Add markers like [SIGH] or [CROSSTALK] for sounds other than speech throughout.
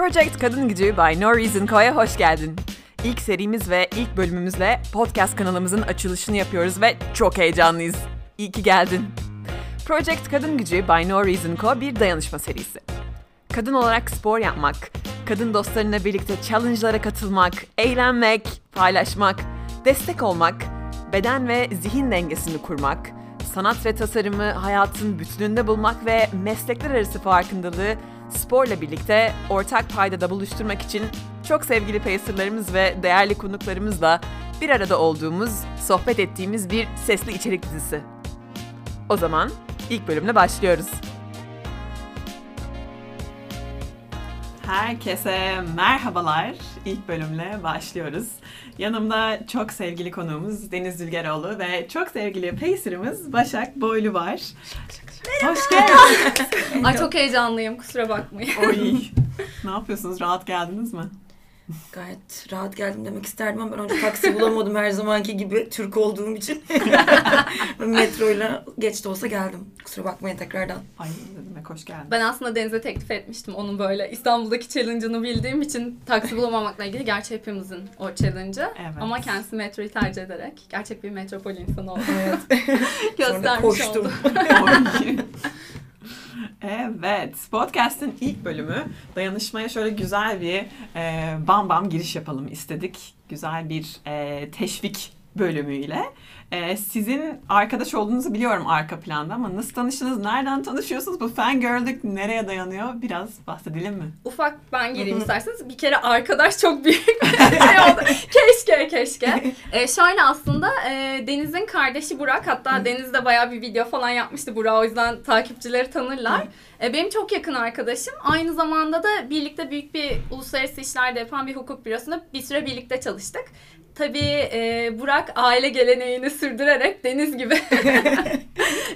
Project Kadın Gücü by No Reason Co'ya hoş geldin. İlk serimiz ve ilk bölümümüzle podcast kanalımızın açılışını yapıyoruz ve çok heyecanlıyız. İyi ki geldin. Project Kadın Gücü by No Reason Co bir dayanışma serisi. Kadın olarak spor yapmak, kadın dostlarına birlikte challenge'lara katılmak, eğlenmek, paylaşmak, destek olmak, beden ve zihin dengesini kurmak, sanat ve tasarımı hayatın bütününde bulmak ve meslekler arası farkındalığı sporla birlikte ortak paydada buluşturmak için çok sevgili pacerlarımız ve değerli konuklarımızla bir arada olduğumuz, sohbet ettiğimiz bir sesli içerik dizisi. O zaman ilk bölümle başlıyoruz. Herkese merhabalar. İlk bölümle başlıyoruz. Yanımda çok sevgili konuğumuz Deniz Zülgeroğlu ve çok sevgili Pacer'ımız Başak Boylu var. Hoş [LAUGHS] geldin. Ay çok heyecanlıyım kusura bakmayın. Oy. [LAUGHS] Ne yapıyorsunuz? Rahat geldiniz mi? Gayet rahat geldim demek isterdim ama ben önce taksi [LAUGHS] bulamadım her zamanki gibi Türk olduğum için. [LAUGHS] Metroyla geç de olsa geldim. Kusura bakmayın tekrardan. Ay ne demek hoş geldin. Ben aslında Deniz'e teklif etmiştim onun böyle İstanbul'daki challenge'ını bildiğim için taksi bulamamakla ilgili gerçi hepimizin o challenge'ı. Evet. Ama kendisi metroyu tercih ederek gerçek bir metropol insanı [LAUGHS] oldu. Evet. Sonra Göstermiş koştum. oldu. Evet, podcast'ın ilk bölümü dayanışmaya şöyle güzel bir e, bam bam giriş yapalım istedik. Güzel bir e, teşvik bölümüyle. E, sizin arkadaş olduğunuzu biliyorum arka planda ama nasıl tanıştınız, nereden tanışıyorsunuz? Bu fangirl'lük nereye dayanıyor? Biraz bahsedelim mi? Ufak ben gireyim isterseniz. Bir kere arkadaş çok büyük bir şey oldu. [LAUGHS] keşke keşke. [LAUGHS] Ee, şöyle aslında e, Deniz'in kardeşi Burak hatta Deniz de bayağı bir video falan yapmıştı Burak o yüzden takipçileri tanırlar. E, benim çok yakın arkadaşım. Aynı zamanda da birlikte büyük bir uluslararası işlerde yapan bir hukuk bürosunda bir süre birlikte çalıştık. Tabii e, Burak aile geleneğini sürdürerek Deniz gibi [LAUGHS]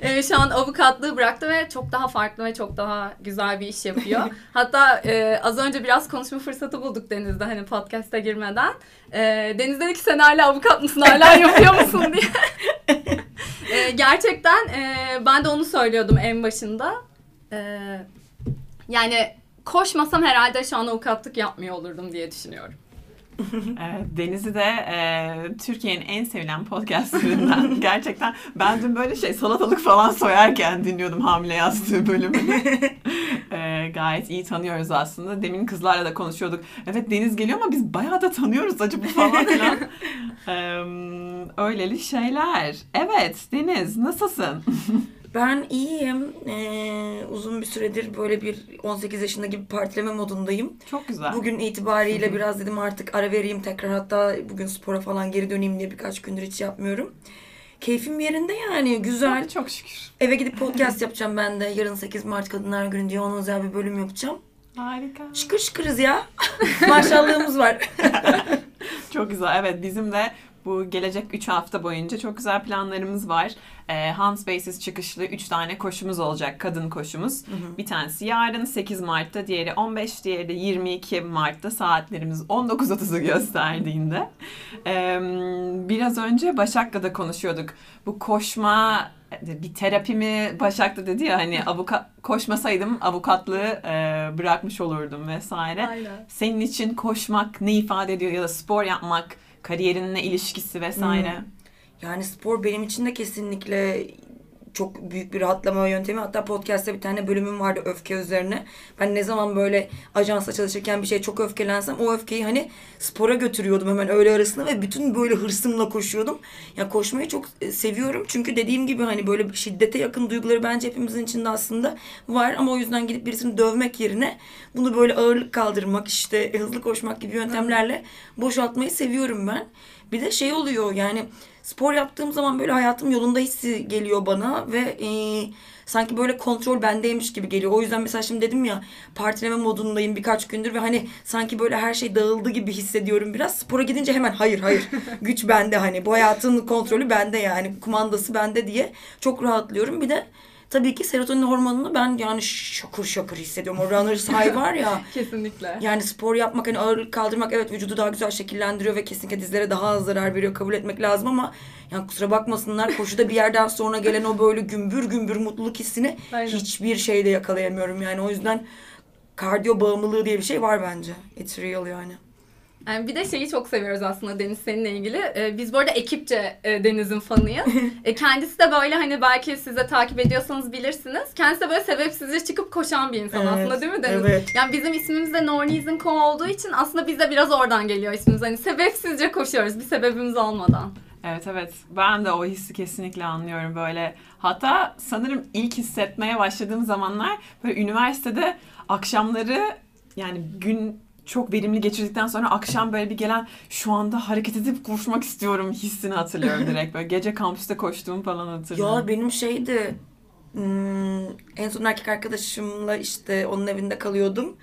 e, şu an avukatlığı bıraktı ve çok daha farklı ve çok daha güzel bir iş yapıyor. [LAUGHS] Hatta e, az önce biraz konuşma fırsatı bulduk Deniz'de hani podcast'a girmeden. E, Deniz dedi ki sen hala avukat mısın hala yapıyor musun diye. [LAUGHS] E, gerçekten e, ben de onu söylüyordum en başında. E, yani koşmasam herhalde şu an avukatlık yapmıyor olurdum diye düşünüyorum. [LAUGHS] Deniz'i de e, Türkiye'nin en sevilen podcastlerinden [LAUGHS] gerçekten ben dün böyle şey salatalık falan soyarken dinliyordum hamile yazdığı bölümünü. [LAUGHS] E, gayet iyi tanıyoruz aslında. Demin kızlarla da konuşuyorduk. Evet Deniz geliyor ama biz bayağı da tanıyoruz acaba falan filan. e, öyleli şeyler. Evet Deniz nasılsın? Ben iyiyim. Ee, uzun bir süredir böyle bir 18 yaşında gibi partileme modundayım. Çok güzel. Bugün itibariyle [LAUGHS] biraz dedim artık ara vereyim tekrar hatta bugün spora falan geri döneyim diye birkaç gündür hiç yapmıyorum. Keyfim yerinde yani güzel. Çok şükür. Eve gidip [LAUGHS] podcast yapacağım ben de. Yarın 8 Mart Kadınlar Günü diye ona özel bir bölüm yapacağım. Harika. Şıkır şıkırız ya. [LAUGHS] Maşallahımız var. Çok güzel. Evet bizim de bu gelecek 3 hafta boyunca çok güzel planlarımız var. Ee, Hans Basis çıkışlı 3 tane koşumuz olacak. Kadın koşumuz. Bir tanesi yarın 8 Mart'ta, diğeri 15, diğeri de 22 Mart'ta saatlerimiz 19.30'u gösterdiğinde. Ee, biraz önce Başak'la da konuşuyorduk. Bu koşma bir terapi mi Başak da dedi ya hani avukat koşmasaydım avukatlığı e, bırakmış olurdum vesaire. Aynen. Senin için koşmak ne ifade ediyor ya da spor yapmak kariyerinle ilişkisi vesaire. Yani spor benim için de kesinlikle çok büyük bir rahatlama yöntemi. Hatta podcast'ta bir tane bölümüm vardı öfke üzerine. Ben ne zaman böyle ajansa çalışırken bir şey çok öfkelensem o öfkeyi hani spora götürüyordum hemen öğle arasında ve bütün böyle hırsımla koşuyordum. Ya koşmayı çok e, seviyorum. Çünkü dediğim gibi hani böyle şiddete yakın duyguları bence hepimizin içinde aslında var ama o yüzden gidip birisini dövmek yerine bunu böyle ağırlık kaldırmak işte hızlı koşmak gibi yöntemlerle boşaltmayı seviyorum ben. Bir de şey oluyor yani spor yaptığım zaman böyle hayatım yolunda hissi geliyor bana ve e, sanki böyle kontrol bendeymiş gibi geliyor. O yüzden mesela şimdi dedim ya partileme modundayım birkaç gündür ve hani sanki böyle her şey dağıldı gibi hissediyorum biraz. Spora gidince hemen hayır hayır [LAUGHS] güç bende hani bu hayatın kontrolü bende yani kumandası bende diye çok rahatlıyorum. Bir de tabii ki serotonin hormonunu ben yani şakır şakır hissediyorum. O runner's high var ya. [LAUGHS] Kesinlikle. Yani spor yapmak hani ağırlık kaldırmak evet vücudu daha güzel şekillendiriyor ve kesinlikle dizlere daha az zarar veriyor kabul etmek lazım ama yani kusura bakmasınlar koşuda bir yerden sonra gelen o böyle gümbür gümbür mutluluk hissini Aynen. hiçbir şeyde yakalayamıyorum yani o yüzden kardiyo bağımlılığı diye bir şey var bence. It's real yani. Yani bir de şeyi çok seviyoruz aslında Deniz seninle ilgili. Ee, biz bu arada ekipçe e, Deniz'in fanıyız. [LAUGHS] e, kendisi de böyle hani belki siz de takip ediyorsanız bilirsiniz. Kendisi de böyle sebepsizce çıkıp koşan bir insan Evet, aslında değil mi Deniz? evet. Yani bizim ismimiz de No Reason Co olduğu için aslında biz de biraz oradan geliyor ismimiz. Hani sebepsizce koşuyoruz bir sebebimiz olmadan. Evet evet ben de o hissi kesinlikle anlıyorum böyle. Hatta sanırım ilk hissetmeye başladığım zamanlar böyle üniversitede akşamları yani gün çok verimli geçirdikten sonra akşam böyle bir gelen şu anda hareket edip koşmak istiyorum hissini hatırlıyorum [LAUGHS] direkt. Böyle gece kampüste koştuğum falan hatırlıyorum. Ya benim şeydi hmm, en son erkek arkadaşımla işte onun evinde kalıyordum.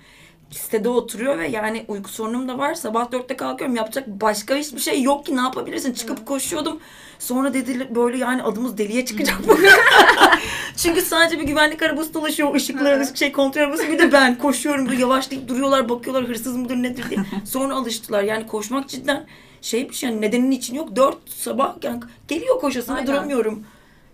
Sitede oturuyor ve yani uyku sorunum da var. Sabah dörtte kalkıyorum. Yapacak başka hiçbir şey yok ki. Ne yapabilirsin? Çıkıp koşuyordum. Sonra dedi böyle yani adımız deliye çıkacak bu. [LAUGHS] [LAUGHS] Çünkü sadece bir güvenlik arabası dolaşıyor. Işıklar, ışık şey kontrol arabası. Bir de ben koşuyorum. Böyle yavaşlayıp duruyorlar. Bakıyorlar hırsız mıdır nedir diye. [LAUGHS] Sonra alıştılar. Yani koşmak cidden şey bir şey. Yani nedenin için yok. Dört sabah yani geliyor koşasına Aynen. duramıyorum.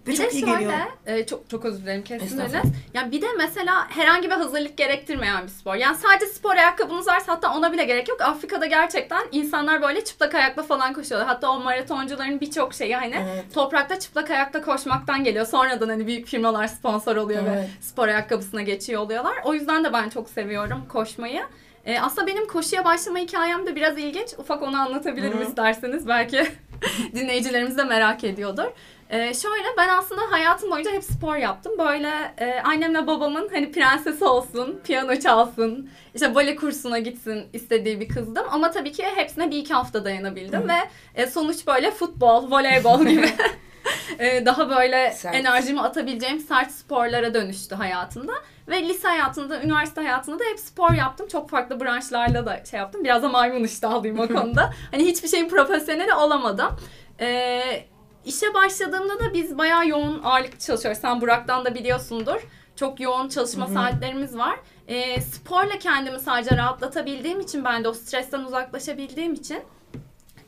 Ve Bir çok de iyi şöyle, geliyor. e, çok çok özür dilerim kesin öyle. Estağfurullah. Ya bir de mesela herhangi bir hazırlık gerektirmeyen bir spor. Yani sadece spor ayakkabınız varsa hatta ona bile gerek yok. Afrika'da gerçekten insanlar böyle çıplak ayakla falan koşuyorlar. Hatta o maratoncuların birçok şeyi hani Evet. toprakta çıplak ayakla koşmaktan geliyor. Sonradan hani büyük firmalar sponsor oluyor ve Evet. spor ayakkabısına geçiyor oluyorlar. O yüzden de ben çok seviyorum koşmayı. E, aslında benim koşuya başlama hikayem de biraz ilginç. Ufak onu anlatabilirim Hı. isterseniz. Belki [LAUGHS] dinleyicilerimiz de merak ediyordur. Ee, şöyle ben aslında hayatım boyunca hep spor yaptım. Böyle e, annemle babamın hani prensesi olsun, piyano çalsın, işte bale kursuna gitsin istediği bir kızdım. Ama tabii ki hepsine bir iki hafta dayanabildim ve e, sonuç böyle futbol, voleybol gibi [LAUGHS] [LAUGHS] e, daha böyle Sert. enerjimi atabileceğim sert sporlara dönüştü hayatımda. Ve lise hayatında, üniversite hayatında da hep spor yaptım. Çok farklı branşlarla da şey yaptım. Biraz da maymun iştahlıyım o [LAUGHS] konuda. Hani hiçbir şeyin profesyoneli olamadım. Ee, işe başladığımda da biz bayağı yoğun ağırlıklı çalışıyoruz. Sen Burak'tan da biliyorsundur. Çok yoğun çalışma saatlerimiz var. Ee, sporla kendimi sadece rahatlatabildiğim için ben de o stresten uzaklaşabildiğim için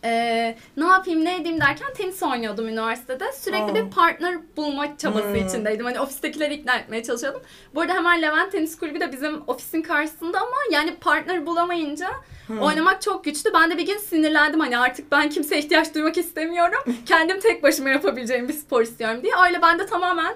ee, ne yapayım ne edeyim derken tenis oynuyordum üniversitede. Sürekli Aa. bir partner bulma çabası Hmm. içindeydim. Hani ofistekileri ikna etmeye çalışıyordum. Bu arada hemen Levent Tenis Kulübü de bizim ofisin karşısında ama yani partner bulamayınca oynamak çok güçtü. Ben de bir gün sinirlendim hani artık ben kimseye ihtiyaç duymak istemiyorum. Kendim tek başıma yapabileceğim bir spor istiyorum diye. Öyle ben de tamamen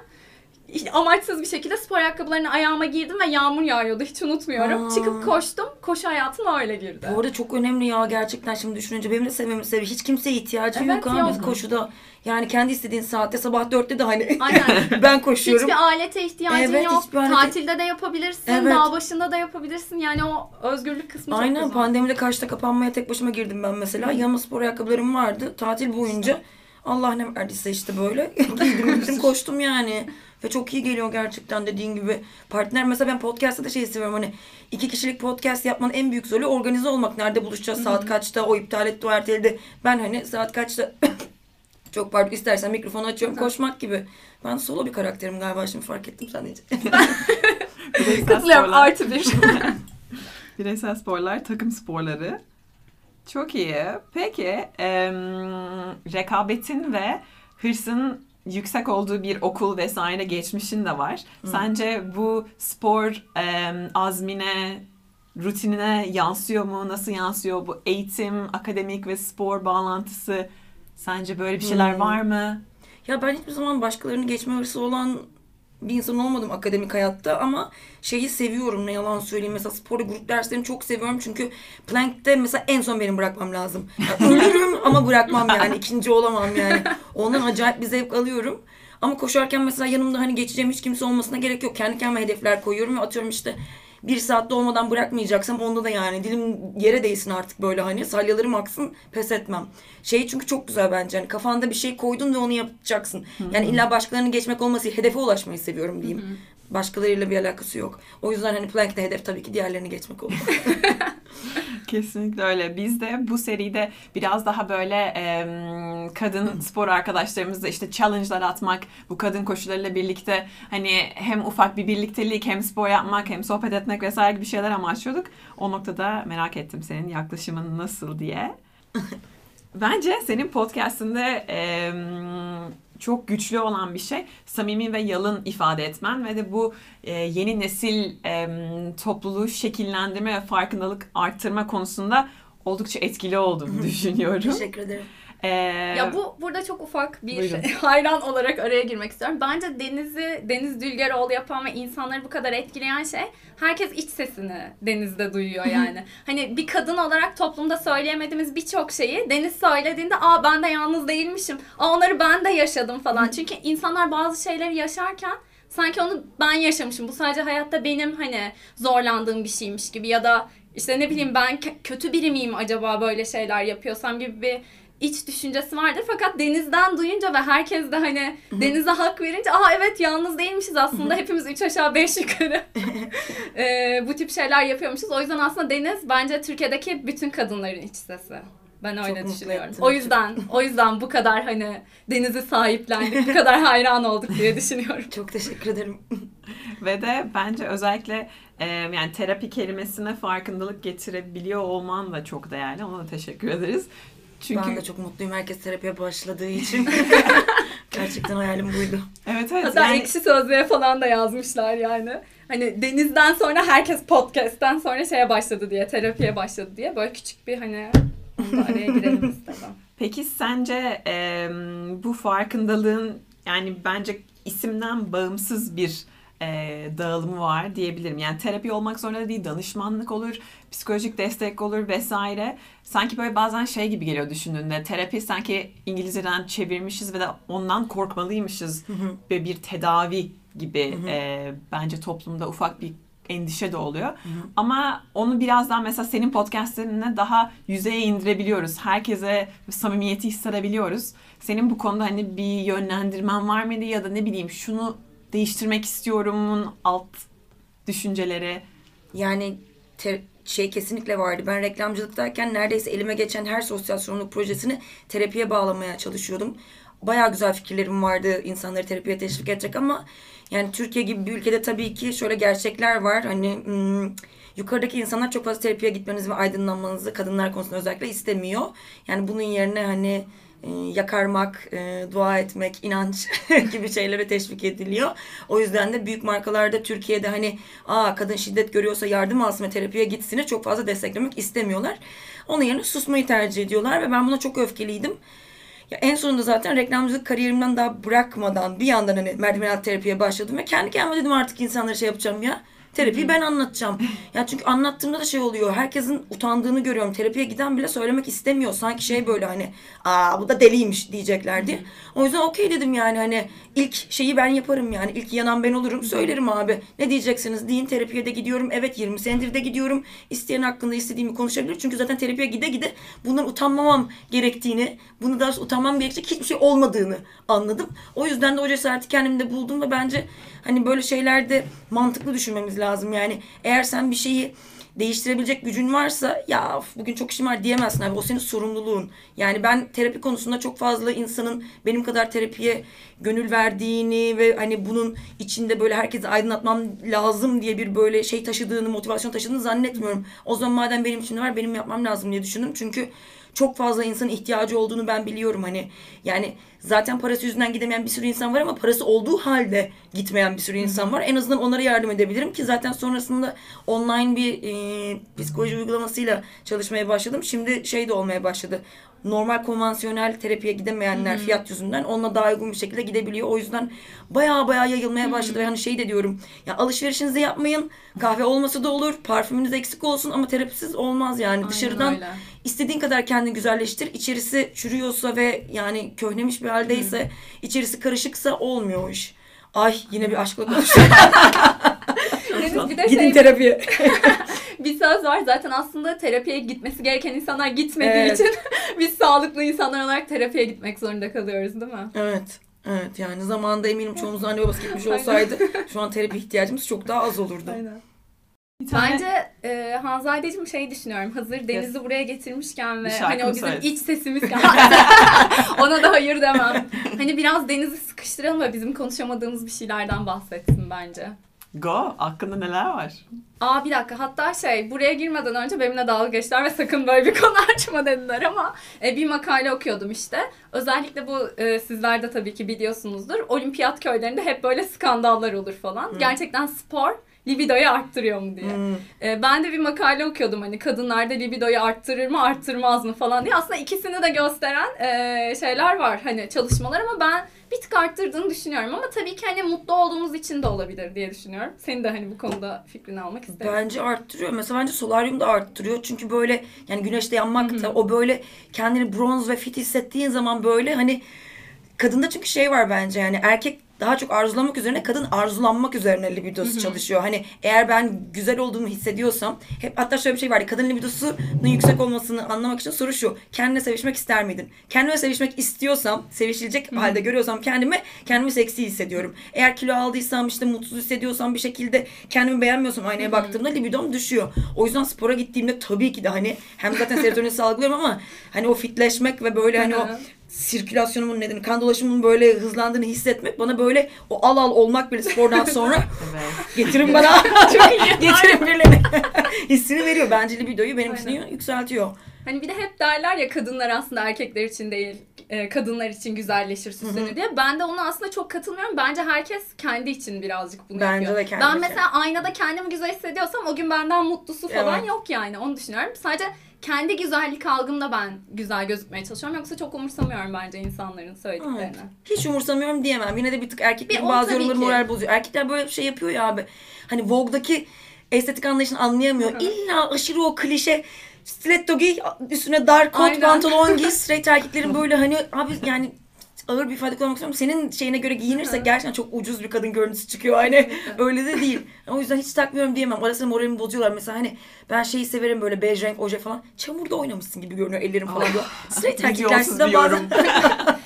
amaçsız bir şekilde spor ayakkabılarını ayağıma giydim ve yağmur yağıyordu hiç unutmuyorum. Aa. Çıkıp koştum. Koşu hayatım öyle girdi. Bu arada çok önemli ya gerçekten şimdi düşününce benim de sevmemi seviyor. Hiç kimseye ihtiyacım Evet, yok abi yok. koşuda. Yani kendi istediğin saatte sabah dörtte de hani Aynen. [LAUGHS] ben koşuyorum. Hiçbir alete ihtiyacın Evet, yok. hiçbir alete- Tatilde de yapabilirsin. Evet. Dağ başında da yapabilirsin. Yani o özgürlük kısmı çok Aynen güzel. pandemide kaçta kapanmaya tek başıma girdim ben mesela. Yanıma spor ayakkabılarım vardı. Tatil boyunca Allah ne verdiyse işte böyle [LAUGHS] giydim gittim [LAUGHS] koştum yani. Ve çok iyi geliyor gerçekten dediğin gibi. Partner mesela ben podcast'ta da şey seviyorum hani iki kişilik podcast yapmanın en büyük zorluğu organize olmak. Nerede buluşacağız, saat kaçta, o iptal etti, o erteledi. Ben hani saat kaçta [COUGHS] çok pardon istersen mikrofonu açıyorum koşmak gibi. Ben solo bir karakterim galiba şimdi fark ettim sadece. [LAUGHS] Bireysel Katılıyorum sporlar, artı bir. [LAUGHS] bireysel sporlar, takım sporları. Çok iyi. Peki em, rekabetin ve hırsın yüksek olduğu bir okul vesaire geçmişin de var. Sence bu spor em, azmine, rutinine yansıyor mu? Nasıl yansıyor? Bu eğitim, akademik ve spor bağlantısı sence böyle bir şeyler Hmm. var mı? Ya ben hiçbir zaman başkalarını geçme hırsı olan bir insan olmadım akademik hayatta ama şeyi seviyorum ne yalan söyleyeyim. Mesela sporda grup derslerini çok seviyorum çünkü Planck'te mesela en son benim bırakmam lazım. Ya [LAUGHS] ölürüm ama bırakmam yani ikinci olamam yani. Ondan acayip bir zevk alıyorum. Ama koşarken mesela yanımda hani geçeceğim hiç kimse olmasına gerek yok. Kendi kendime hedefler koyuyorum ve atıyorum işte bir saatte olmadan bırakmayacaksam onda da yani dilim yere değsin artık böyle hani salyalarım aksın pes etmem. Şey çünkü çok güzel bence hani kafanda bir şey koydun ve onu yapacaksın. Yani illa başkalarını geçmek olması hedefe ulaşmayı seviyorum diyeyim. Başkalarıyla bir alakası yok. O yüzden hani Planck'te hedef tabii ki diğerlerini geçmek oldu. [LAUGHS] Kesinlikle öyle. Biz de bu seride biraz daha böyle em, kadın spor arkadaşlarımızla işte challenge'lar atmak, bu kadın koşularıyla birlikte hani hem ufak bir birliktelik, hem spor yapmak, hem sohbet etmek vesaire gibi şeyler amaçlıyorduk. O noktada merak ettim senin yaklaşımın nasıl diye. [LAUGHS] Bence senin podcastinde em, çok güçlü olan bir şey. Samimi ve yalın ifade etmen ve de bu e, yeni nesil e, topluluğu şekillendirme ve farkındalık arttırma konusunda oldukça etkili olduğunu [LAUGHS] düşünüyorum. Teşekkür ederim. Ee, Ya bu burada çok ufak bir Buyurun. [LAUGHS] hayran olarak araya girmek istiyorum. Bence Deniz'i Deniz Dülgeroğlu yapan ve insanları bu kadar etkileyen şey herkes iç sesini Deniz'de duyuyor yani. hani bir kadın olarak toplumda söyleyemediğimiz birçok şeyi Deniz söylediğinde aa ben de yalnız değilmişim. Aa onları ben de yaşadım falan. Çünkü insanlar bazı şeyleri yaşarken sanki onu ben yaşamışım. Bu sadece hayatta benim hani zorlandığım bir şeymiş gibi ya da işte ne bileyim ben kötü biri miyim acaba böyle şeyler yapıyorsam gibi bir iç düşüncesi vardır. Fakat denizden duyunca ve herkes de hani denize hak verince aa evet yalnız değilmişiz aslında hepimiz üç aşağı beş yukarı [LAUGHS] Ee, bu tip şeyler yapıyormuşuz. O yüzden aslında deniz bence Türkiye'deki bütün kadınların iç sesi. Ben öyle mutlu düşünüyorum. ettin. O yüzden o yüzden bu kadar hani denizi sahiplendik, bu kadar [LAUGHS] hayran olduk diye düşünüyorum. Çok teşekkür ederim. Ve de bence özellikle e, yani terapi kelimesine farkındalık getirebiliyor olman da çok değerli. Ona da teşekkür ederiz. Çünkü Ben de çok mutluyum herkes terapiye başladığı için. [LAUGHS] Gerçekten hayalim buydu. evet evet Hatta yani ekşi sözlüğe falan da yazmışlar yani. Hani denizden sonra herkes podcast'ten sonra şeye başladı diye, terapiye başladı diye. Böyle küçük bir hani araya girelim istedim. Peki sence e, bu farkındalığın yani bence isimden bağımsız bir e, dağılımı var diyebilirim. Yani terapi olmak zorunda değil, danışmanlık olur, psikolojik destek olur vesaire. Sanki böyle bazen şey gibi geliyor düşündüğünde. Terapi sanki İngilizceden çevirmişiz ve de ondan korkmalıymışız ve bir tedavi gibi e, bence toplumda ufak bir endişe de oluyor. Ama onu birazdan mesela senin podcastlerine daha yüzeye indirebiliyoruz. Herkese samimiyeti hissedebiliyoruz. Senin bu konuda hani bir yönlendirmen var mıydı ya da ne bileyim şunu değiştirmek istiyorumun alt düşünceleri. Yani te- şey kesinlikle vardı. Ben reklamcılıktayken neredeyse elime geçen her sosyal sorumluluk projesini terapiye bağlamaya çalışıyordum. Bayağı güzel fikirlerim vardı insanları terapiye teşvik edecek ama yani Türkiye gibi bir ülkede tabii ki şöyle gerçekler var. Hani hmm, yukarıdaki insanlar çok fazla terapiye gitmenizi ve aydınlanmanızı kadınlar konusunda özellikle istemiyor. Yani bunun yerine hani yakarmak, e, dua etmek, inanç [LAUGHS] gibi şeylere teşvik ediliyor. O yüzden de büyük markalarda Türkiye'de hani aa kadın şiddet görüyorsa yardım alsın ve terapiye gitsini çok fazla desteklemek istemiyorlar. Onun yerine susmayı tercih ediyorlar ve ben buna çok öfkeliydim. Ya en sonunda zaten reklamcılık kariyerimden daha bırakmadan bir yandan hani merdiven terapiye başladım ve kendi kendime dedim artık insanlara şey yapacağım ya. Terapiyi ben anlatacağım. Ya çünkü anlattığımda da şey oluyor. Herkesin utandığını görüyorum. Terapiye giden bile söylemek istemiyor. Sanki şey böyle hani aa bu da deliymiş diyeceklerdi. O yüzden okey dedim yani hani ilk şeyi ben yaparım yani. ilk yanan ben olurum. Söylerim abi. Ne diyeceksiniz? Deyin terapiye de gidiyorum. Evet 20 senedir de gidiyorum. İsteyen hakkında istediğimi konuşabilir. Çünkü zaten terapiye gide gide bundan utanmamam gerektiğini, bunu daha utanmam gerekecek hiçbir şey olmadığını anladım. O yüzden de o cesareti kendimde buldum ve bence hani böyle şeylerde mantıklı düşünmemiz lazım. Yani eğer sen bir şeyi değiştirebilecek gücün varsa ya bugün çok işim var diyemezsin abi o senin sorumluluğun. Yani ben terapi konusunda çok fazla insanın benim kadar terapiye gönül verdiğini ve hani bunun içinde böyle herkesi aydınlatmam lazım diye bir böyle şey taşıdığını, motivasyon taşıdığını zannetmiyorum. O zaman madem benim için var benim yapmam lazım diye düşündüm. Çünkü çok fazla insanın ihtiyacı olduğunu ben biliyorum hani. Yani zaten parası yüzünden gidemeyen bir sürü insan var ama parası olduğu halde gitmeyen bir sürü insan var. En azından onlara yardım edebilirim ki zaten sonrasında online bir e, psikoloji uygulamasıyla çalışmaya başladım. Şimdi şey de olmaya başladı. Normal konvansiyonel terapiye gidemeyenler fiyat yüzünden onunla daha uygun bir şekilde gidebiliyor. O yüzden baya baya yayılmaya başladı. Ve hani şey de diyorum. Ya alışverişinizi yapmayın. Kahve olmasa da olur. Parfümünüz eksik olsun ama terapisiz olmaz yani. Dışarıdan öyle. İstediğin kadar kendini güzelleştir. İçerisi çürüyorsa ve yani köhnemiş bir haldeyse, içerisi karışıksa olmuyor o iş. Ay yine bir aşkla konuşuyorum. [LAUGHS] Deniz bir de Gidin şey, terapiye. [LAUGHS] bir söz var zaten aslında terapiye gitmesi gereken insanlar gitmediği Evet. için [LAUGHS] biz sağlıklı insanlar olarak terapiye gitmek zorunda kalıyoruz değil mi? evet. Evet yani zamanında eminim çoğumuzun anne babası gitmiş olsaydı [LAUGHS] şu an terapi ihtiyacımız çok daha az olurdu. Tane- Bence e, Hanzadeciğim şey düşünüyorum. Hazır Deniz'i buraya getirmişken ve hani o bizim söylesin? iç sesimizken ona da hayır demem. Hani biraz Deniz'i sıkıştıralım ve bizim konuşamadığımız bir şeylerden bahsetsin bence. Go. Aklında neler var? Aa bir dakika hatta şey buraya girmeden önce benimle dalga geçtiler ve sakın böyle bir [LAUGHS] konu açma dediler ama e, bir makale okuyordum işte. Özellikle bu e, sizler de tabii ki biliyorsunuzdur. Olimpiyat köylerinde hep böyle skandallar olur falan. Gerçekten spor libidoyu arttırıyor mu diye. Hmm. E, ben de bir makale okuyordum hani kadınlarda libidoyu arttırır mı arttırmaz mı falan diye. Aslında ikisini de gösteren e, şeyler var hani çalışmalar ama ben bir tık arttırdığını düşünüyorum ama tabii ki hani mutlu olduğumuz için de olabilir diye düşünüyorum. Senin de hani bu konuda fikrini almak isterim. Bence arttırıyor. Mesela bence solaryum da arttırıyor. Çünkü böyle yani güneşte yanmak da o böyle kendini bronz ve fit hissettiğin zaman böyle hani kadında çünkü şey var bence yani erkek daha çok arzulamak üzerine kadın arzulanmak üzerine libidosu çalışıyor. Hani eğer ben güzel olduğumu hissediyorsam hep hatta şöyle bir şey vardı. Kadın libidosunun yüksek olmasını anlamak için soru şu. Kendine sevişmek ister miydin? Kendime sevişmek istiyorsam, sevişilecek halde görüyorsam kendimi kendimi seksi hissediyorum. Eğer kilo aldıysam işte mutsuz hissediyorsam bir şekilde kendimi beğenmiyorsam aynaya baktığımda libidom düşüyor. O yüzden spora gittiğimde tabii ki de hani hem zaten serotonin [LAUGHS] salgılıyorum ama hani o fitleşmek ve böyle hani o Hı hı. Sirkülasyonumun nedeni kan dolaşımının böyle hızlandığını hissetmek bana böyle o al al olmak bile spordan sonra [LAUGHS] getirin bana [LAUGHS] [LAUGHS] getirin birilerini hissini veriyor. Bence libidoyu benim için Aynen. yükseltiyor. Hani bir de hep derler ya kadınlar aslında erkekler için değil, e, kadınlar için güzelleşir, süslenir diye. Ben de ona aslında çok katılmıyorum. Bence herkes kendi için birazcık bunu Bence yapıyor. de kendi ben mesela aynada kendimi güzel hissediyorsam o gün benden mutlusu falan Evet. yok yani. Onu düşünüyorum. Sadece kendi güzellik algımda ben güzel gözükmeye çalışıyorum. Yoksa çok umursamıyorum bence insanların söylediklerini. Evet. Hiç umursamıyorum diyemem. Yine de bir tık erkeklerin Bir bazı yorumları moral bozuyor. Erkekler böyle bir şey yapıyor ya abi. Hani Vogue'daki estetik anlayışını anlayamıyor. Hı hı. İlla aşırı o klişe stiletto giy, üstüne dar kot Aynen. pantolon giy. [LAUGHS] Straight erkeklerin böyle hani abi yani ağır bir ifade kullanmak istiyorum. Senin şeyine göre giyinirse gerçekten çok ucuz bir kadın görüntüsü çıkıyor. Hani öyle de değil. O yüzden hiç takmıyorum diyemem. Arasında moralimi bozuyorlar. Mesela hani ben şeyi severim böyle bej renk oje falan. Çamurda oynamışsın gibi görünüyor ellerim falan. böyle. Straight erkekler bir bazen. [LAUGHS]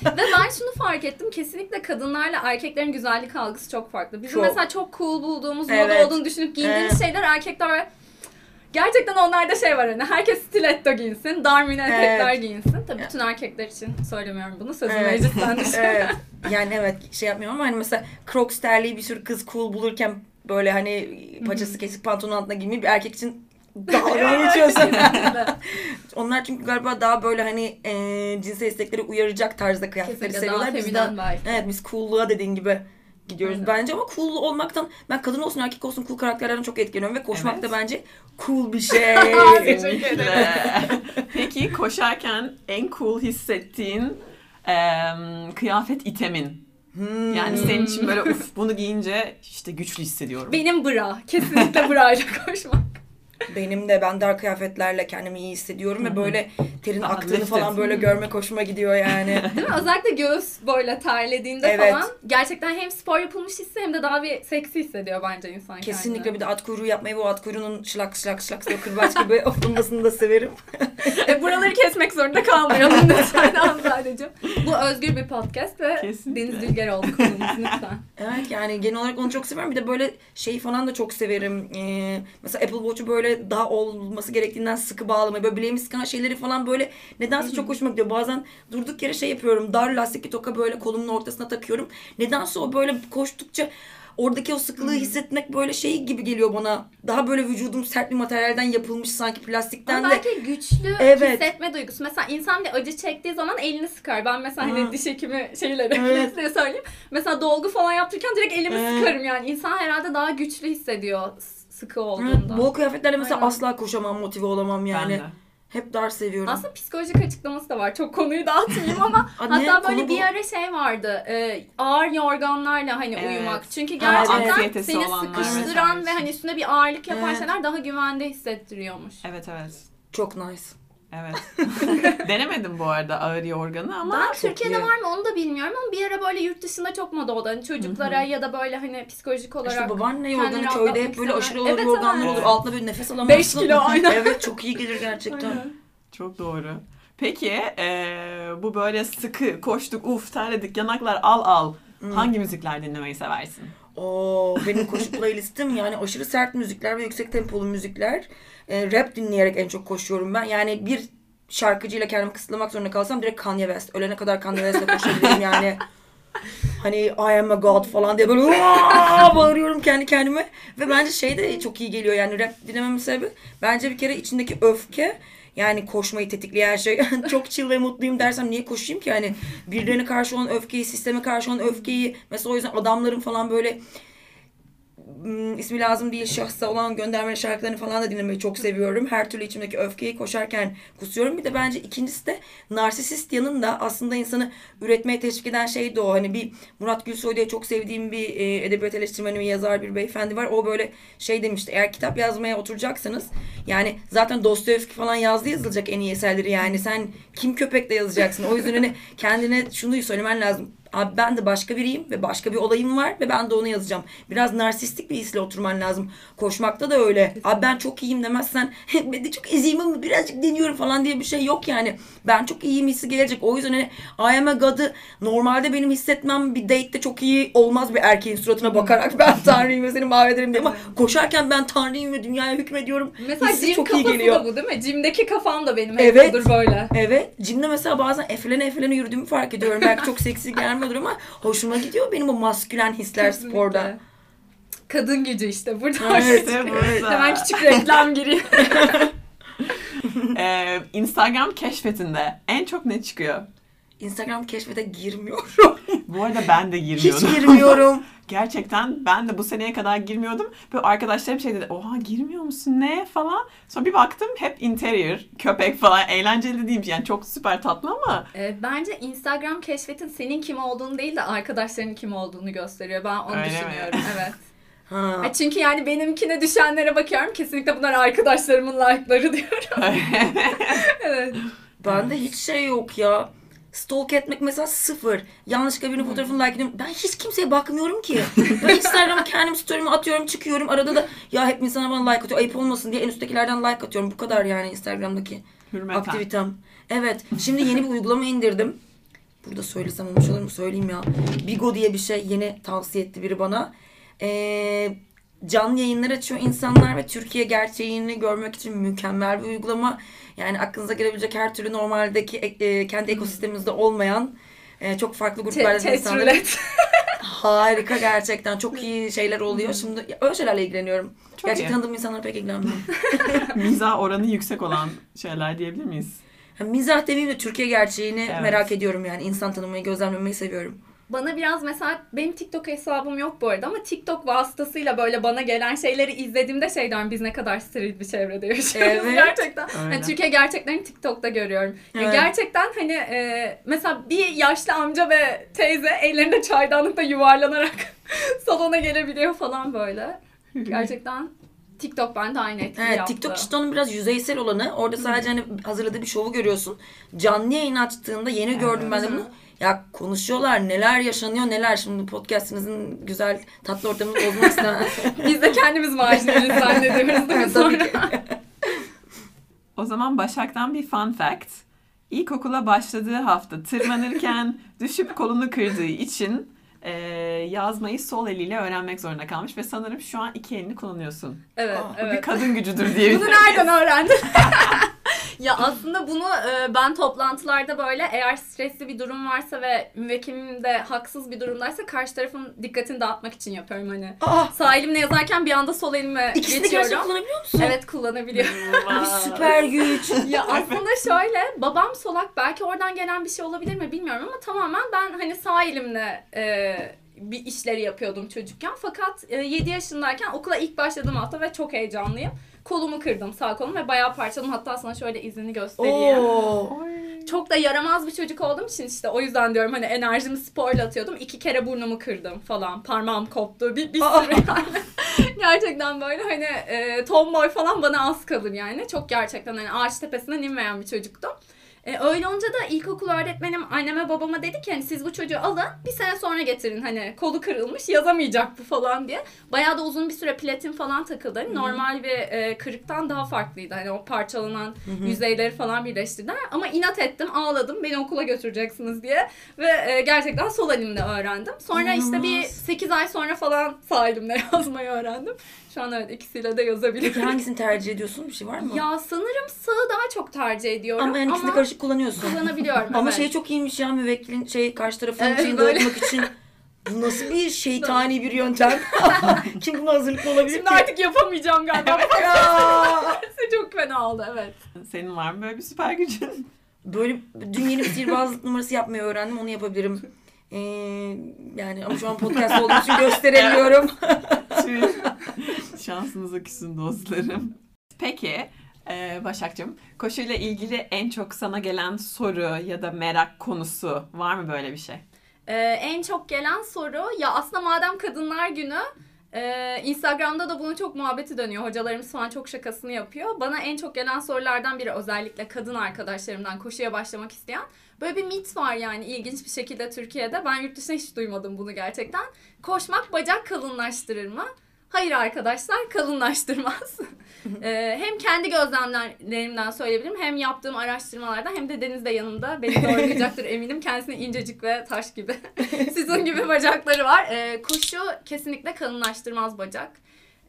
Ve ben şunu fark ettim. Kesinlikle kadınlarla erkeklerin güzellik algısı çok farklı. Bizim Çok. mesela çok cool bulduğumuz, moda Evet. olduğunu düşünüp giydiğimiz Evet. şeyler erkekler böyle Gerçekten onlarda şey var hani herkes stiletto giyinsin, dar mini etekler Evet. giyinsin. Tabii bütün erkekler için söylemiyorum bunu. Sözüm Evet. meclisten [LAUGHS] evet. Yani evet şey yapmıyorum ama hani mesela Crocs terliği bir sürü kız cool bulurken böyle hani paçası kesik pantolon altına giymeyi bir erkek için [LAUGHS] dalga geçiyorsun. Onlar çünkü galiba daha böyle hani e, cinsel istekleri uyaracak tarzda kıyafetleri Kesinlikle daha seviyorlar. Biz feminen de, belki. evet biz cool'luğa dediğin gibi gidiyoruz Aynen. bence ama cool olmaktan ben kadın olsun erkek olsun cool karakterlerden çok etkileniyorum ve koşmak Evet. da bence cool bir [LAUGHS] şey. Peki koşarken en cool hissettiğin em, kıyafet itemin. Hmm. Yani senin için böyle uf bunu giyince işte güçlü hissediyorum. Benim bra. Kesinlikle bra ile [LAUGHS] koşmak. Benim de ben dar kıyafetlerle kendimi iyi hissediyorum ve böyle terin Daha aktığını lifted. falan böyle görmek hoşuma gidiyor yani. [LAUGHS] Değil mi? Özellikle göğüs böyle terlediğinde Evet. falan gerçekten hem spor yapılmış hissi hem de daha bir seksi hissediyor bence insan Kesinlikle bir de at kuyruğu yapmayı ve o at kuyruğunun şlak şlak şlak diye kırbaç gibi [LAUGHS] oturmasını da severim. E, buraları kesmek zorunda kalmayalım [LAUGHS] lütfen Hanzadeciğim. Bu özgür bir podcast ve Kesinlikle. Deniz Dülger oldu konumuz lütfen. Evet yani genel olarak onu çok severim. Bir de böyle şey falan da çok severim. Ee, mesela Apple Watch'u böyle daha olması gerektiğinden sıkı bağlamayı. Böyle bileğimi sıkan şeyleri falan böyle nedense çok hoşuma gidiyor. Bazen durduk yere şey yapıyorum. Dar lastikli toka böyle kolumun ortasına takıyorum. Nedense o böyle koştukça oradaki o sıkılığı hissetmek böyle şey gibi geliyor bana. Daha böyle vücudum sert bir materyalden yapılmış sanki plastikten Ama de. belki güçlü Evet. hissetme duygusu. Mesela insan bir acı çektiği zaman elini sıkar. Ben mesela hani Hı. diş hekimi şeyleri Evet. [LAUGHS] size söyleyeyim. Mesela dolgu falan yaptırırken direkt elimi Evet. sıkarım yani. İnsan herhalde daha güçlü hissediyor sıkı Evet, olduğunda. bol kıyafetlerle mesela Aynen. asla koşamam, motive olamam yani. Ben de. Hep dar seviyorum. Aslında psikolojik açıklaması da var. Çok konuyu dağıtmayayım ama [LAUGHS] hatta böyle Konu bu. bir ara şey vardı. e, ağır yorganlarla hani Evet. uyumak. Çünkü gerçekten anksiyetesi seni olanlar sıkıştıran vesaire. ve hani üstüne bir ağırlık yapan Evet. şeyler daha güvende hissettiriyormuş. Evet evet. Çok nice. Evet. [LAUGHS] Denemedim bu arada ağır yorganı ama ben Türkiye'de iyi. var mı onu da bilmiyorum ama bir ara böyle yurt dışında çok moda oldu. Hani çocuklara ya da böyle hani psikolojik olarak İşte babaanne kendini yorganı köyde hep böyle aşırı ağır Evet, yorganlar evet. olur. Altına böyle nefes alamazsın. Beş kilo, aynen. [LAUGHS] evet çok iyi gelir gerçekten. Aynen. çok doğru. Peki eee, bu böyle sıkı koştuk uf terledik yanaklar al al. Hangi müzikler dinlemeyi seversin? Oo, benim koşu playlistim yani aşırı sert müzikler ve yüksek tempolu müzikler. Ee, rap dinleyerek en çok koşuyorum ben. Yani bir şarkıcıyla kendimi kısıtlamak zorunda kalsam direkt Kanye West. Ölene kadar Kanye West'le koşabilirim yani. hani I am a god falan diye böyle bağırıyorum kendi kendime. Ve bence şey de çok iyi geliyor yani rap dinlememin sebebi bence bir kere içindeki öfke yani koşmayı tetikleyen şey. [LAUGHS] [LAUGHS] Çok chill ve mutluyum dersem niye koşayım ki? Yani birilerine karşı olan öfkeyi sisteme karşı olan öfkeyi mesela o yüzden adamların falan böyle ismi lazım değil şahsa olan göndermeli şarkılarını falan da dinlemeyi çok seviyorum. Her türlü içimdeki öfkeyi koşarken kusuyorum. Bir de bence ikincisi de narsisist yanında aslında insanı üretmeye teşvik eden şey de o. Hani bir Murat Gülsoy diye çok sevdiğim bir e, edebiyat eleştirmeni ve yazar bir beyefendi var. O böyle şey demişti. Eğer kitap yazmaya oturacaksanız yani zaten Dostoyevski falan yazdı yazılacak en iyi eserleri yani. Sen kim köpekle yazacaksın? O yüzden hani kendine şunu söylemen lazım. Abi ben de başka biriyim ve başka bir olayım var ve ben de onu yazacağım. Biraz narsistik bir hisle oturman lazım. Koşmakta da öyle. Abi ben çok iyiyim demezsen [LAUGHS] ben de çok eziyim ama birazcık deniyorum falan diye bir şey yok yani. Ben çok iyiyim hissi gelecek. O yüzden hani I am a God'ı normalde benim hissetmem bir date'de çok iyi olmaz bir erkeğin suratına bakarak ben tanrıyım ve seni mahvederim diye ama koşarken ben tanrıyım ve dünyaya hükmediyorum. Mesela hissi çok iyi geliyor. bu değil mi? Jim'deki kafam da benim Evet. böyle. Evet. Jim'de mesela bazen eflene eflene yürüdüğümü fark ediyorum. Belki çok seksi [LAUGHS] gelmiyordur ama hoşuma gidiyor benim o maskülen hisler Kesinlikle. sporda. Kadın gücü işte burada. Evet. İşte burada. Hemen küçük reklam giriyor. [LAUGHS] Ee, Instagram keşfetinde en çok ne çıkıyor? Instagram keşfete girmiyorum. Bu arada ben de Hiç girmiyordum. girmiyorum. [LAUGHS] Gerçekten ben de bu seneye kadar girmiyordum. Böyle arkadaşlarım şey dedi. Oha girmiyor musun ne falan. Sonra bir baktım hep interior, köpek falan. Eğlenceli değilmiş. Yani çok süper tatlı ama Ee, bence Instagram keşfetin senin kim olduğunu değil de arkadaşlarının kim olduğunu gösteriyor. Ben onu Öyle mi? düşünüyorum. [LAUGHS] Evet. Ha. Ha, çünkü yani benimkine düşenlere bakıyorum. Kesinlikle bunlar arkadaşlarımın like'ları diyorum. [LAUGHS] evet. Bende hiç şey yok ya. Stalk etmek mesela sıfır. Yanlışlıkla birinin fotoğrafını like ediyorum. Ben hiç kimseye bakmıyorum ki. [LAUGHS] Ben Instagram'a kendim story'imi atıyorum çıkıyorum. Arada da ya hep insana bana like atıyor. Ayıp olmasın diye en üsttekilerden like atıyorum. Bu kadar yani Instagram'daki hürmeten. aktivitem. Evet. Şimdi yeni bir uygulama indirdim. Burada söylesem olmuş olur mu? Söyleyeyim ya. Bigo diye bir şey yeni tavsiye etti biri bana. Ee, canlı yayınlar açıyor insanlar ve Türkiye gerçeğini görmek için mükemmel bir uygulama. Yani aklınıza gelebilecek her türlü normaldeki e, kendi ekosistemimizde olmayan e, çok farklı Te- gruplardan Test insanlar. [LAUGHS] Harika gerçekten. Çok iyi şeyler oluyor. Şimdi öyle şeylerle ilgileniyorum. Çok Gerçek iyi. tanıdığım insanlara pek ilgilenmiyorum. [LAUGHS] [LAUGHS] Mizah oranı yüksek olan şeyler diyebilir miyiz? Ha, Mizah demeyeyim de Türkiye gerçeğini Evet. merak ediyorum yani. İnsan tanımayı, gözlemlemeyi seviyorum. Bana biraz mesela benim TikTok hesabım yok bu arada ama TikTok vasıtasıyla böyle bana gelen şeyleri izlediğimde şey diyorum biz ne kadar steril bir çevrede yaşıyoruz Evet. gerçekten. Öyle. Yani Türkiye gerçeklerini TikTok'ta görüyorum. Ya Evet. gerçekten hani e, mesela bir yaşlı amca ve teyze ellerinde çaydanlıkta yuvarlanarak [LAUGHS] salona gelebiliyor falan böyle. Gerçekten TikTok bende aynı etkiyi Evet, yaptı. TikTok işte onun biraz yüzeysel olanı. Orada sadece hani hazırladığı bir şovu görüyorsun. Canlı yayın açtığında yeni gördüm ben de bunu. Ya konuşuyorlar neler yaşanıyor neler. Şimdi podcastinizin güzel tatlı ortamını bozmak istemem. [LAUGHS] Biz de kendimiz marjinaliz zannediyoruz değil mi [LAUGHS] sonra? O zaman Başak'tan bir fun fact. İlkokula başladığı hafta tırmanırken [LAUGHS] düşüp kolunu kırdığı için e, yazmayı sol eliyle öğrenmek zorunda kalmış ve sanırım şu an iki elini kullanıyorsun. Evet, Aa, Bu bir evet. kadın gücüdür diye. Bunu nereden öğrendin? Ya aslında bunu e, ben toplantılarda böyle eğer stresli bir durum varsa ve müvekkilim de haksız bir durumdaysa karşı tarafın dikkatini dağıtmak için yapıyorum hani. Aa, Sağ elimle yazarken bir anda sol elime ikisini geçiyorum. gerçekten kullanabiliyor musun? Evet kullanabiliyorum. Abi süper güç. [LAUGHS] ya aslında şöyle babam solak belki oradan gelen bir şey olabilir mi bilmiyorum ama tamamen ben hani sağ elimle e, bir işleri yapıyordum çocukken. Fakat e, 7 yaşındayken okula ilk başladığım hafta ve çok heyecanlıyım. Kolumu kırdım sağ kolum ve bayağı parçaladım. Hatta sana şöyle izini göstereyim. Oo. Çok da yaramaz bir çocuk olduğum için işte o yüzden diyorum hani enerjimi sporla atıyordum. İki kere burnumu kırdım falan. Parmağım koptu. Bir, bir sürü yani. [LAUGHS] gerçekten böyle hani e, tomboy falan bana az kalır yani. Çok gerçekten hani ağaç tepesinden inmeyen bir çocuktum. E, öyle olunca da ilkokul öğretmenim anneme babama dedi ki hani siz bu çocuğu alın bir sene sonra getirin hani kolu kırılmış yazamayacak bu falan diye. Bayağı da uzun bir süre platin falan takıldı. Hani normal bir e, kırıktan daha farklıydı. Hani o parçalanan yüzeyleri falan birleştirdiler. Ama inat ettim ağladım beni okula götüreceksiniz diye. Ve e, gerçekten sol elimle öğrendim. Sonra işte bir İnanılmaz. 8 ay sonra falan sağ elimle [LAUGHS] yazmayı öğrendim. Şu an evet ikisiyle de Peki yazabilirim. hangisini tercih ediyorsun? Bir şey var mı? Ya sanırım sağı daha çok tercih ediyorum. Ama yani ikisini ama karışık kullanıyorsun. kullanabiliyorum. Ama evet. şey çok iyiymiş ya müvekkilin şey karşı tarafın Evet, şeyini böyle. dağıtmak için. Bu nasıl bir [LAUGHS] şeytani bir yöntem? [LAUGHS] Kim buna hazırlıklı olabilir Şimdi ki? artık yapamayacağım galiba. Ya! [LAUGHS] Çok fena oldu evet. Senin var mı böyle bir süper gücün? Böyle dün yeni bir sihirbazlık numarası yapmayı öğrendim. Onu yapabilirim. Ee, yani ama şu an podcast olduğu için gösteremiyorum. [LAUGHS] Şansınıza küsün dostlarım. Peki e, Başakcığım koşuyla ilgili en çok sana gelen soru ya da merak konusu var mı böyle bir şey? Ee, en çok gelen soru ya aslında madem kadınlar günü e, Instagram'da da bunun çok muhabbeti dönüyor. Hocalarımız falan çok şakasını yapıyor. Bana en çok gelen sorulardan biri özellikle kadın arkadaşlarımdan koşuya başlamak isteyen. Böyle bir mit var yani ilginç bir şekilde Türkiye'de. Ben yurt dışında hiç duymadım bunu gerçekten. Koşmak bacak kalınlaştırır mı? Hayır arkadaşlar kalınlaştırmaz. [LAUGHS] Ee, hem kendi gözlemlerimden söyleyebilirim hem yaptığım araştırmalardan hem de Deniz de yanımda beni doğrulayacaktır [LAUGHS] eminim. Kendisine incecik ve taş gibi [LAUGHS] sizin gibi bacakları var. Ee, koşu kesinlikle kalınlaştırmaz bacak.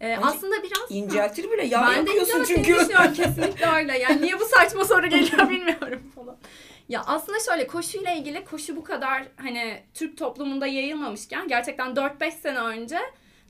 Ee, aslında biraz... İnceltir bile. Yağ ben de yakıyorsun incelemesini çünkü. düşünüyorum kesinlikle öyle. Yani niye bu saçma soru geliyor bilmiyorum falan. Ya aslında şöyle koşuyla ilgili koşu bu kadar hani Türk toplumunda yayılmamışken gerçekten 4-5 sene önce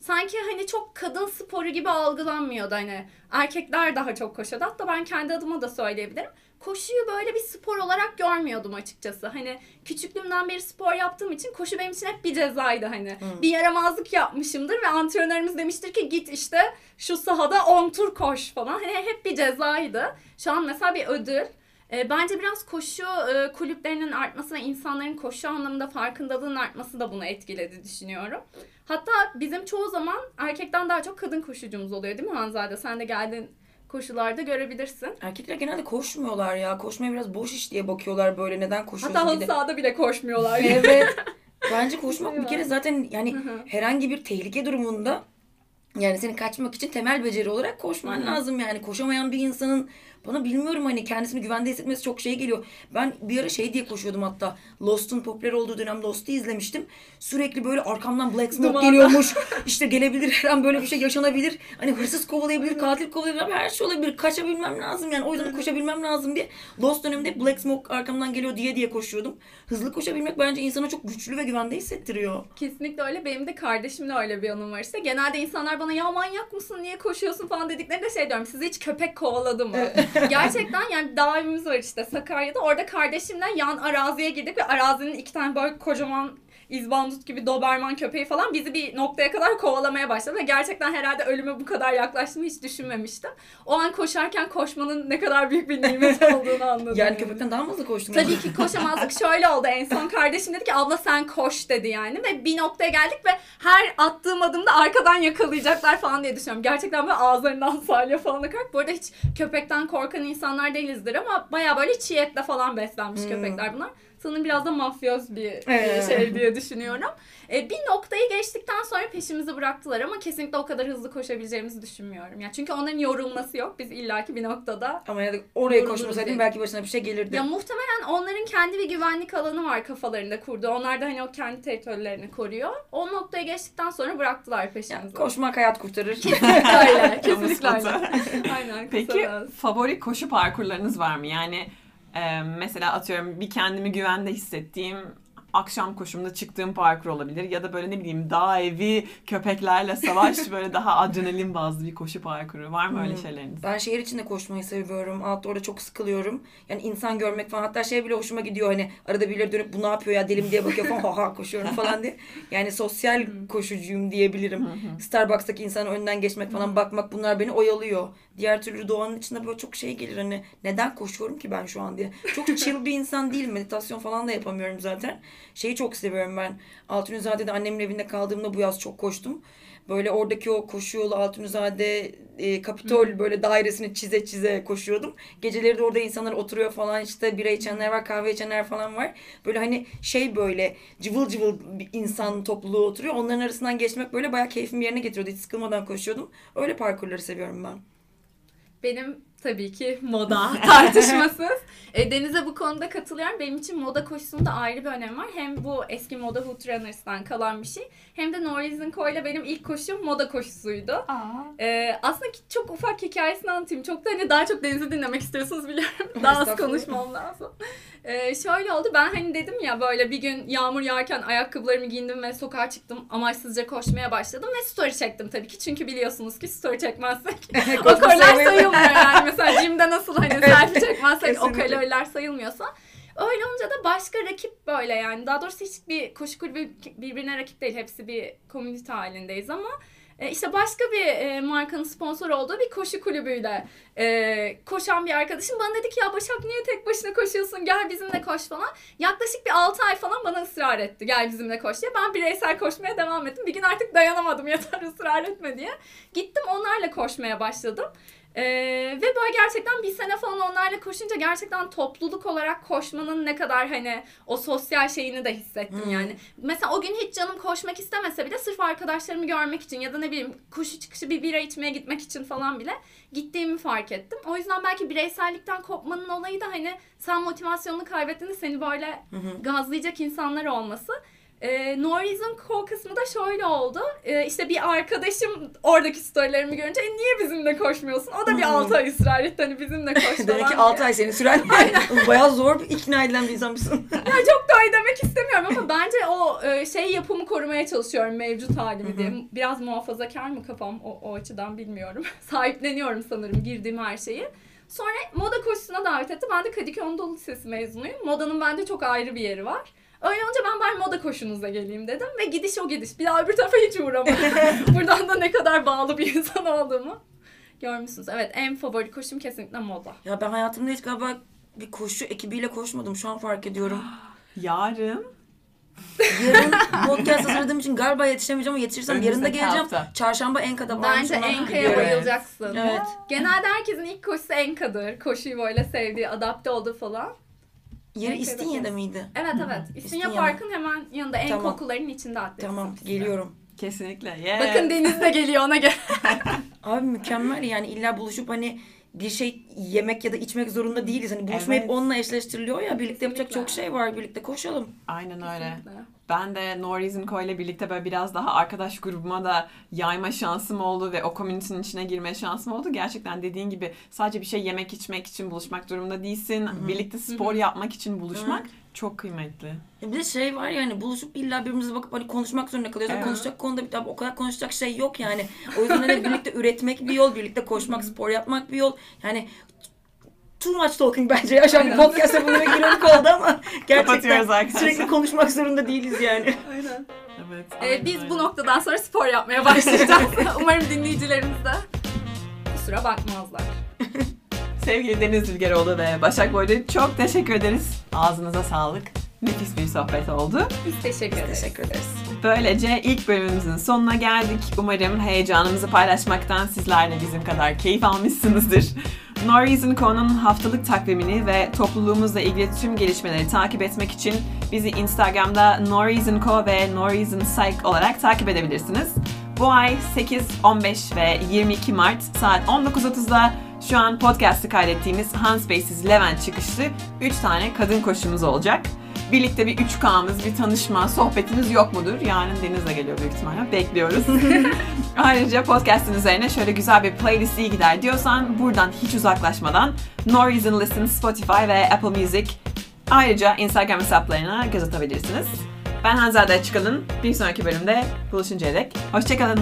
sanki hani çok kadın sporu gibi algılanmıyordu hani erkekler daha çok koşuyordu. Hatta ben kendi adıma da söyleyebilirim. Koşuyu böyle bir spor olarak görmüyordum açıkçası. Hani küçüklüğümden beri spor yaptığım için koşu benim için hep bir cezaydı hani. Hmm. Bir yaramazlık yapmışımdır ve antrenörümüz demiştir ki git işte şu sahada 10 tur koş falan. Hani hep bir cezaydı. Şu an mesela bir ödül. E, bence biraz koşu e, kulüplerinin artması ve insanların koşu anlamında farkındalığının artması da bunu etkiledi düşünüyorum. Hatta bizim çoğu zaman erkekten daha çok kadın koşucumuz oluyor değil mi Hanzade? Sen de geldin koşularda görebilirsin. Erkekler genelde koşmuyorlar ya. Koşmaya biraz boş iş diye bakıyorlar böyle. Neden koşuyorsun Hatta halı sahada bile koşmuyorlar. [LAUGHS] Evet. Bence koşmak bir kere zaten yani herhangi bir tehlike durumunda yani seni kaçmak için temel beceri olarak koşman lazım yani. Koşamayan bir insanın bana bilmiyorum hani kendisini güvende hissetmesi çok şey geliyor. Ben bir ara şey diye koşuyordum hatta. Lost'un popüler olduğu dönem Lost'u izlemiştim. Sürekli böyle arkamdan Black Smoke Dumanla. geliyormuş. [LAUGHS] İşte gelebilir her an böyle bir şey yaşanabilir. Hani hırsız kovalayabilir, katil kovalayabilir. Her şey olabilir. Kaçabilmem lazım yani. O yüzden koşabilmem lazım diye. Lost döneminde Black Smoke arkamdan geliyor diye diye koşuyordum. Hızlı koşabilmek bence insana çok güçlü ve güvende hissettiriyor. Kesinlikle öyle. Benim de kardeşimle öyle bir anım var işte. Genelde insanlar bana ya manyak mısın niye koşuyorsun falan dediklerinde şey diyorum. Sizi hiç köpek kovaladı mı? Gerçekten yani dağ evimiz var işte Sakarya'da. Orada kardeşimle yan araziye girdik ve arazinin iki tane böyle kocaman izbandut gibi doberman köpeği falan bizi bir noktaya kadar kovalamaya başladı. Ve gerçekten herhalde ölüme bu kadar yaklaştığımı hiç düşünmemiştim. O an koşarken koşmanın ne kadar büyük bir nimet [LAUGHS] olduğunu anladım. Yani köpekten daha mı hızlı koştun. Tabii ki koşamazdık. Şöyle oldu en son kardeşim dedi ki abla sen koş dedi yani. Ve bir noktaya geldik ve her attığım adımda arkadan yakalayacaklar falan diye düşünüyorum. Gerçekten böyle ağızlarından [LAUGHS] salya falan akarak. Bu arada hiç köpekten korkan insanlar değilizdir ama baya böyle çiğ etle falan beslenmiş Hmm. köpekler bunlar. Sanırım biraz da mafyoz bir Evet. şey diye düşünüyorum. E, bir noktayı geçtikten sonra peşimizi bıraktılar ama kesinlikle o kadar hızlı koşabileceğimizi düşünmüyorum. Yani çünkü onların yorulması yok. Biz illaki bir noktada Ama ya da oraya diye. belki başına bir şey gelirdi. ya muhtemelen onların kendi bir güvenlik alanı var kafalarında kurdu. Onlar da hani o kendi teritorilerini koruyor. O noktaya geçtikten sonra bıraktılar Ya, peşimizi. koşmak hayat kurtarır. öyle. [LAUGHS] Kamu Kesinlikle öyle. Aynen. Peki favori koşu parkurlarınız var mı? Yani mesela atıyorum bir kendimi güvende hissettiğim akşam koşumda çıktığım parkur olabilir ya da böyle ne bileyim dağ evi köpeklerle savaş [LAUGHS] böyle daha adrenalin bazlı bir koşu parkuru var mı öyle Hmm. şeyleriniz? Ben şehir içinde koşmayı seviyorum. Outdoor'da çok sıkılıyorum. Yani insan görmek falan. Hatta şey bile hoşuma gidiyor hani arada birileri dönüp bu ne yapıyor ya delim diye bakıyor falan [LAUGHS] ha ha koşuyorum falan diye. Yani sosyal koşucuyum diyebilirim. Starbucks'taki insanın önünden geçmek falan bakmak bunlar beni oyalıyor. Diğer türlü doğanın içinde böyle çok şey gelir hani neden koşuyorum ki ben şu an diye. Çok [LAUGHS] chill bir insan değilim. Meditasyon falan da yapamıyorum zaten. Şeyi çok seviyorum ben. Altunizade'de annemin evinde kaldığımda bu yaz çok koştum. Böyle oradaki o koşu yolu Altunizade e, Kapitol böyle dairesini çize çize koşuyordum. Geceleri de orada insanlar oturuyor falan işte bira içenler var kahve içenler falan var. Böyle hani şey böyle cıvıl cıvıl bir insan topluluğu oturuyor. Onların arasından geçmek böyle bayağı keyfimi yerine getiriyordu. Hiç sıkılmadan koşuyordum. Öyle parkurları seviyorum ben. Benim tabii ki moda [LAUGHS] tartışmasız. E, Deniz'e bu konuda katılıyorum. Benim için moda koşusunda ayrı bir önemi var. Hem bu eski moda Hood Runners'tan kalan bir şey. Hem de Norwegian Co ile benim ilk koşum moda koşusuydu. Ee, aslında ki- çok ufak hikayesini anlatayım. Çok da hani daha çok Deniz'i dinlemek istiyorsunuz biliyorum. Daha az konuşmam lazım. Ee, şöyle oldu ben hani dedim ya böyle bir gün yağmur yağarken ayakkabılarımı giyindim ve sokağa çıktım amaçsızca koşmaya başladım ve story çektim tabii ki. Çünkü biliyorsunuz ki story çekmezsek [LAUGHS] o kaloriler sayılmıyor. yani. Mesela jimde nasıl hani selfie çekmezsek o Kesinlikle. kaloriler sayılmıyorsa. Öyle olunca da başka rakip böyle yani. Daha doğrusu hiçbir koşu kulübü birbirine rakip değil. Hepsi bir komünite halindeyiz ama e, işte başka bir e, markanın sponsor olduğu bir koşu kulübüyle e, koşan bir arkadaşım bana dedi ki ya Başak niye tek başına koşuyorsun gel bizimle koş falan. Yaklaşık bir 6 ay falan bana ısrar etti gel bizimle koş diye. Ben bireysel koşmaya devam ettim. Bir gün artık dayanamadım [LAUGHS] yeter ısrar etme diye. Gittim onlarla koşmaya başladım. Ee, ve böyle gerçekten bir sene falan onlarla koşunca gerçekten topluluk olarak koşmanın ne kadar hani o sosyal şeyini de hissettim Hmm. yani. Mesela o gün hiç canım koşmak istemese bile sırf arkadaşlarımı görmek için ya da ne bileyim koşu çıkışı bir bira içmeye gitmek için falan bile gittiğimi fark ettim. O yüzden belki bireysellikten kopmanın olayı da hani sen motivasyonunu kaybettiğinde seni böyle gazlayacak insanlar olması. Ee, No Reason Co kısmı da şöyle oldu. Ee, işte bir arkadaşım oradaki storylerimi görünce e, niye bizimle koşmuyorsun? O da bir Hmm. 6 ay ısrar etti hani bizimle koş [LAUGHS] falan Demek ki diye. 6 ay seni süren [LAUGHS] bayağı zor bir ikna edilen bir insanmışsın. Ya çok da ay demek istemiyorum ama bence o e, şey yapımı korumaya çalışıyorum mevcut halimi diye. Biraz muhafazakar mı kafam o, o açıdan bilmiyorum. [LAUGHS] Sahipleniyorum sanırım girdiğim her şeyi. Sonra moda koşusuna davet etti. Ben de Kadıköy Anadolu Lisesi mezunuyum. Modanın bende çok ayrı bir yeri var. Öyle olunca ben bari moda koşunuza geleyim dedim ve gidiş o gidiş. Bir daha öbür tarafa hiç uğramadım. [LAUGHS] Buradan da ne kadar bağlı bir insan olduğumu görmüşsünüz. Evet en favori koşum kesinlikle moda. Ya ben hayatımda hiç galiba bir koşu ekibiyle koşmadım. Şu an fark ediyorum. [GASPS] Yarın Yarın [LAUGHS] podcast hazırladığım için galiba yetişemeyeceğim ama yetişirsem yarın da Önümüzdeki geleceğim. hafta. Çarşamba Enka'da varmış. Bence ona Enka'ya gidiyorum. bayılacaksın. Evet. Genelde herkesin ilk koşusu Enka'dır. Koşuyu böyle sevdiği, adapte olduğu falan. Yeri Enka'ya İstinye'de bakıyoruz. miydi? Evet evet. İstinye İstinye Park'ın hemen yanında Enka Tamam. okullarının içinde atletik. Tamam geliyorum. kesinlikle. Yes. Bakın Deniz de geliyor ona göre. [LAUGHS] Abi mükemmel yani illa buluşup hani bir şey yemek ya da içmek zorunda değiliz. Hani buluşma hep Evet. onunla eşleştiriliyor ya. Birlikte yapacak Kesinlikle. çok şey var. Birlikte koşalım. Aynen öyle. Kesinlikle. Ben de No Reason Co ile birlikte böyle biraz daha arkadaş grubuma da yayma şansım oldu ve o komünitenin içine girme şansım oldu. Gerçekten dediğin gibi sadece bir şey yemek içmek için buluşmak durumunda değilsin. Birlikte spor yapmak için buluşmak çok kıymetli. Ya bir de şey var yani buluşup illa birbirimize bakıp hani konuşmak zorunda kalıyoruz. Evet. Konuşacak konuda bir o kadar konuşacak şey yok yani. O yüzden hani birlikte üretmek bir yol, birlikte koşmak, spor yapmak bir yol. Yani too much talking bence ya. Şu an podcast'a bunu giriyorduk oldu ama [LAUGHS] gerçekten sürekli konuşmak zorunda değiliz yani. Aynen. Evet. Ee, aynen biz öyle. bu noktadan sonra spor yapmaya başlayacağız. [LAUGHS] Umarım dinleyicilerimiz de kusura bakmazlar. [LAUGHS] Sevgili Deniz Zülgeroğlu ve Başak Boylu çok teşekkür ederiz. Ağzınıza sağlık. Nefis bir sohbet oldu. Biz teşekkür ederiz. Teşekkür ederiz. Böylece ilk bölümümüzün sonuna geldik. Umarım heyecanımızı paylaşmaktan sizler de bizim kadar keyif almışsınızdır. No Reason Co'nun haftalık takvimini ve topluluğumuzla ilgili tüm gelişmeleri takip etmek için bizi Instagram'da No Reason Co ve No Reason Psych olarak takip edebilirsiniz. Bu ay 8, 15 ve 22 Mart saat 19.30'da şu an podcast'ı kaydettiğimiz Hanspaces Levent çıkışlı 3 tane kadın koşumuz olacak. Birlikte bir 3K'mız, bir tanışma, sohbetimiz yok mudur? Yarın Deniz'le geliyor büyük ihtimalle. Bekliyoruz. [LAUGHS] Ayrıca podcast'ın üzerine şöyle güzel bir playlist iyi gider diyorsan buradan hiç uzaklaşmadan No Reason Listen Spotify ve Apple Music ayrıca Instagram hesaplarına göz atabilirsiniz. Ben Hanzade Çıkalın. Bir sonraki bölümde buluşuncaya dek hoşçakalın.